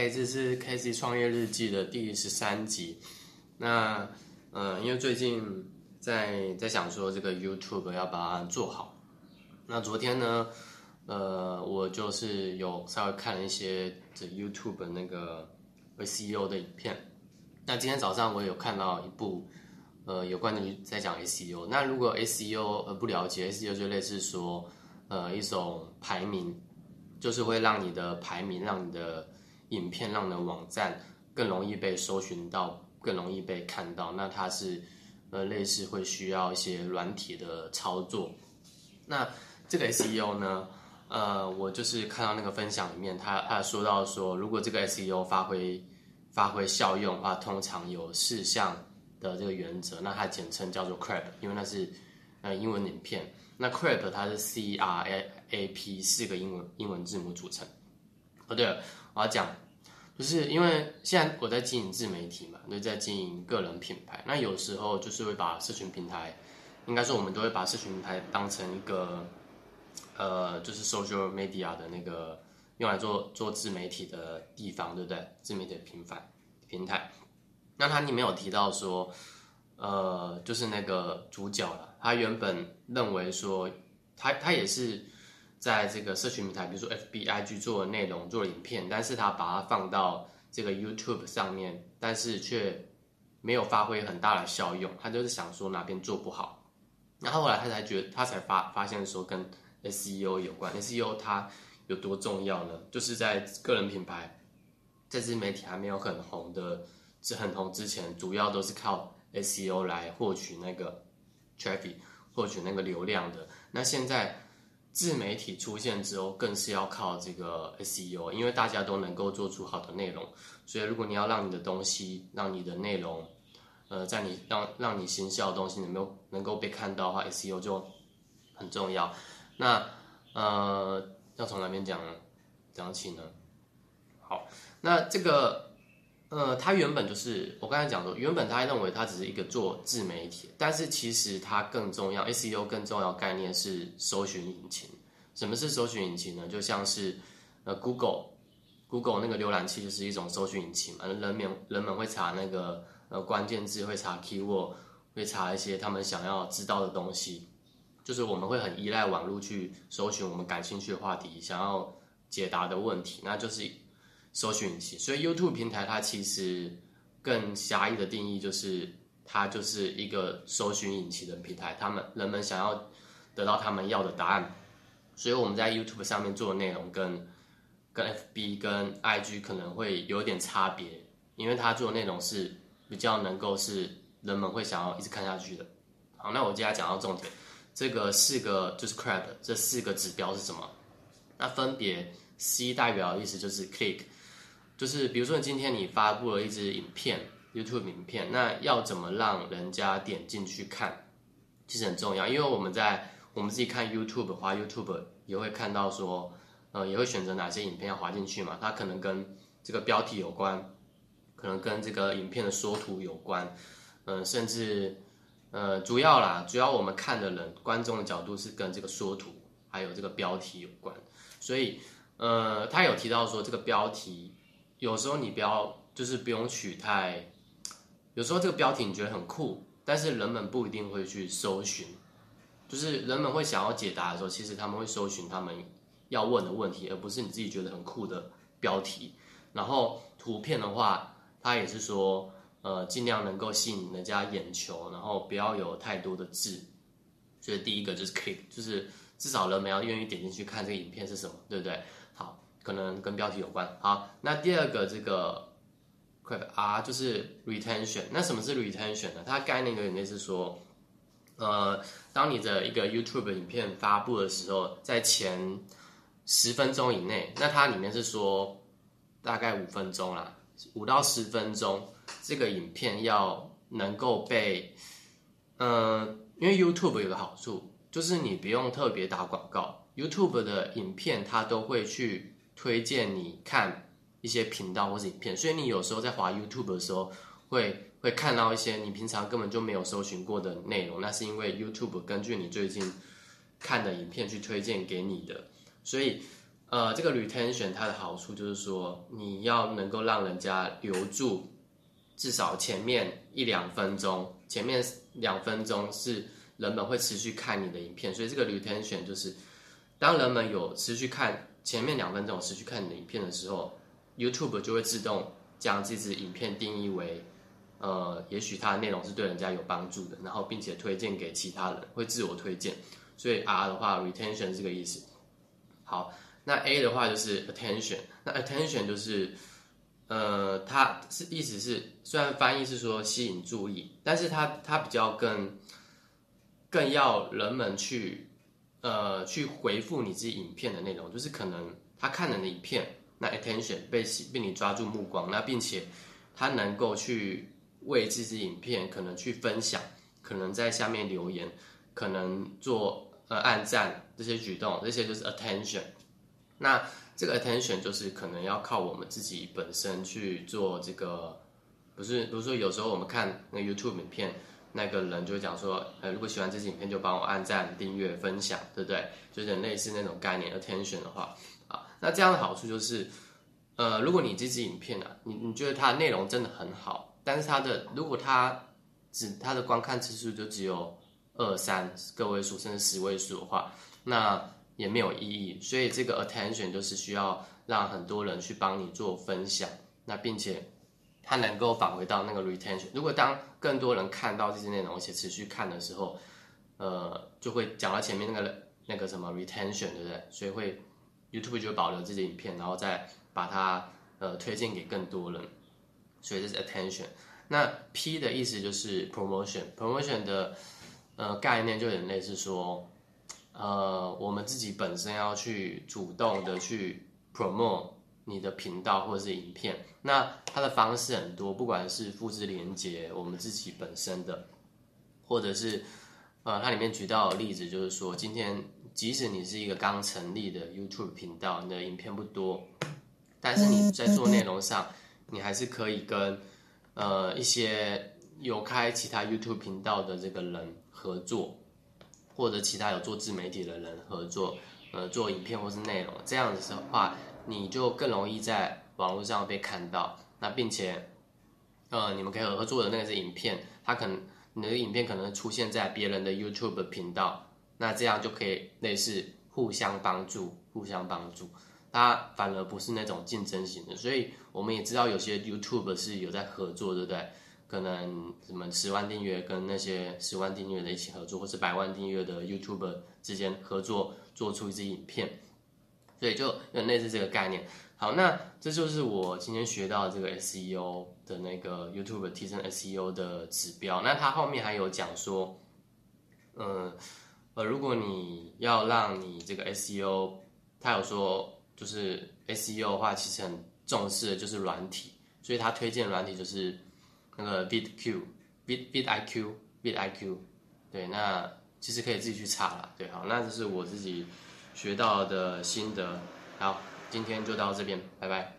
嘿，这是 K C 创业日记的第十三集。那，呃，因为最近在在想说这个 YouTube 要把它做好。那昨天呢，呃，我就是有稍微看了一些这 YouTube 那个 SEO 的影片。那今天早上我有看到一部，呃，有关于在讲 SEO。那如果 SEO 呃不了解 SEO，就类似说，呃，一种排名，就是会让你的排名，让你的影片让你的网站更容易被搜寻到，更容易被看到。那它是呃类似会需要一些软体的操作。那这个 SEO 呢，呃，我就是看到那个分享里面，他他说到说，如果这个 SEO 发挥发挥效用的话，通常有四项的这个原则。那它简称叫做 CRAP，因为那是呃英文影片。那 CRAP 它是 C R A A P 四个英文英文字母组成。哦，对了，我要讲，就是因为现在我在经营自媒体嘛，就在经营个人品牌。那有时候就是会把社群平台，应该说我们都会把社群平台当成一个，呃，就是 social media 的那个用来做做自媒体的地方，对不对？自媒体的平台平台。那他里面有提到说，呃，就是那个主角了，他原本认为说，他他也是。在这个社群平台，比如说 F B I 去做的内容做影片，但是他把它放到这个 YouTube 上面，但是却没有发挥很大的效用。他就是想说哪边做不好，然后后来他才觉得，他才发发现说跟 S E O 有关。S E O 它有多重要呢？就是在个人品牌在自媒体还没有很红的，是很红之前，主要都是靠 S E O 来获取那个 traffic，获取那个流量的。那现在。自媒体出现之后，更是要靠这个 SEO，因为大家都能够做出好的内容，所以如果你要让你的东西，让你的内容，呃，在你让让你行销的东西能够能够被看到的话，SEO 就很重要。那呃，要从哪边讲讲起呢？好，那这个。呃，他原本就是我刚才讲说，原本他认为他只是一个做自媒体，但是其实它更重要，SEO 更重要概念是搜寻引擎。什么是搜寻引擎呢？就像是呃 Google，Google 那个浏览器就是一种搜寻引擎嘛，人们人们会查那个呃关键字，会查 keyword，会查一些他们想要知道的东西，就是我们会很依赖网络去搜寻我们感兴趣的话题，想要解答的问题，那就是。搜寻引擎，所以 YouTube 平台它其实更狭义的定义就是它就是一个搜寻引擎的平台，他们人们想要得到他们要的答案，所以我们在 YouTube 上面做的内容跟跟 FB 跟 IG 可能会有点差别，因为它做的内容是比较能够是人们会想要一直看下去的。好，那我接下来讲到重点，这个四个就是 Crab，这四个指标是什么？那分别 C 代表的意思就是 Click。就是比如说，今天你发布了一支影片，YouTube 影片，那要怎么让人家点进去看，其实很重要。因为我们在我们自己看 YouTube 滑 YouTube 也会看到说，呃，也会选择哪些影片要滑进去嘛。它可能跟这个标题有关，可能跟这个影片的缩图有关，嗯，甚至呃，主要啦，主要我们看的人观众的角度是跟这个缩图还有这个标题有关。所以，呃，他有提到说这个标题。有时候你不要，就是不用取太。有时候这个标题你觉得很酷，但是人们不一定会去搜寻。就是人们会想要解答的时候，其实他们会搜寻他们要问的问题，而不是你自己觉得很酷的标题。然后图片的话，它也是说，呃，尽量能够吸引人家眼球，然后不要有太多的字。所以第一个就是 click，就是至少人们要愿意点进去看这个影片是什么，对不对？可能跟标题有关。好，那第二个这个 C R 就是 retention。那什么是 retention 呢？它概念有点类似说，呃，当你的一个 YouTube 影片发布的时候，在前十分钟以内，那它里面是说大概五分钟啦，五到十分钟，这个影片要能够被，嗯，因为 YouTube 有个好处，就是你不用特别打广告，YouTube 的影片它都会去。推荐你看一些频道或是影片，所以你有时候在滑 YouTube 的时候，会会看到一些你平常根本就没有搜寻过的内容，那是因为 YouTube 根据你最近看的影片去推荐给你的。所以，呃，这个 retention 它的好处就是说，你要能够让人家留住至少前面一两分钟，前面两分钟是人们会持续看你的影片，所以这个 retention 就是当人们有持续看前面两分钟持续看你的影片的时候，YouTube 就会自动将这支影片定义为，呃，也许它的内容是对人家有帮助的，然后并且推荐给其他人，会自我推荐。所以 R 的话，retention 这个意思。好。那 A 的话就是 attention，那 attention 就是，呃，它是意思是，虽然翻译是说吸引注意，但是它它比较更，更要人们去，呃，去回复你自己影片的内容，就是可能他看了你的影片，那 attention 被被你抓住目光，那并且他能够去为这支影片可能去分享，可能在下面留言，可能做呃按赞这些举动，这些就是 attention。那这个 attention 就是可能要靠我们自己本身去做这个，不是，比如说有时候我们看那 YouTube 影片，那个人就会讲说，呃，如果喜欢这支影片就帮我按赞、订阅、分享，对不对？就是类似那种概念 attention 的话，啊，那这样的好处就是，呃，如果你这支影片啊，你你觉得它的内容真的很好，但是它的如果它只它的观看次数就只有二三个位数甚至十位数的话，那也没有意义，所以这个 attention 就是需要让很多人去帮你做分享，那并且它能够返回到那个 retention。如果当更多人看到这些内容而且持续看的时候，呃，就会讲到前面那个那个什么 retention，对不对？所以会 YouTube 就保留这些影片，然后再把它呃推荐给更多人，所以这是 attention。那 P 的意思就是 promotion，promotion 的呃概念就有点类似说。呃，我们自己本身要去主动的去 promote 你的频道或是影片，那它的方式很多，不管是复制连接我们自己本身的，或者是呃，它里面举到的例子就是说，今天即使你是一个刚成立的 YouTube 频道，你的影片不多，但是你在做内容上，你还是可以跟呃一些有开其他 YouTube 频道的这个人合作。或者其他有做自媒体的人合作，呃，做影片或是内容，这样子的话，你就更容易在网络上被看到。那并且，呃，你们可以合作的那个影片，它可能你的影片可能出现在别人的 YouTube 频道，那这样就可以类似互相帮助，互相帮助。它反而不是那种竞争型的，所以我们也知道有些 YouTube 是有在合作，对不对？可能什么十万订阅跟那些十万订阅的一起合作，或是百万订阅的 YouTube 之间合作，做出一支影片，对就有类似这个概念。好，那这就是我今天学到的这个 SEO 的那个 YouTube 提升 SEO 的指标。那它后面还有讲说，嗯呃，如果你要让你这个 SEO，它有说就是 SEO 的话，其实很重视的就是软体，所以它推荐软体就是。那个 b i t Q b i t b i t I Q b i t I Q，对，那其实可以自己去查了，对，好，那这是我自己学到的心得，好，今天就到这边，拜拜。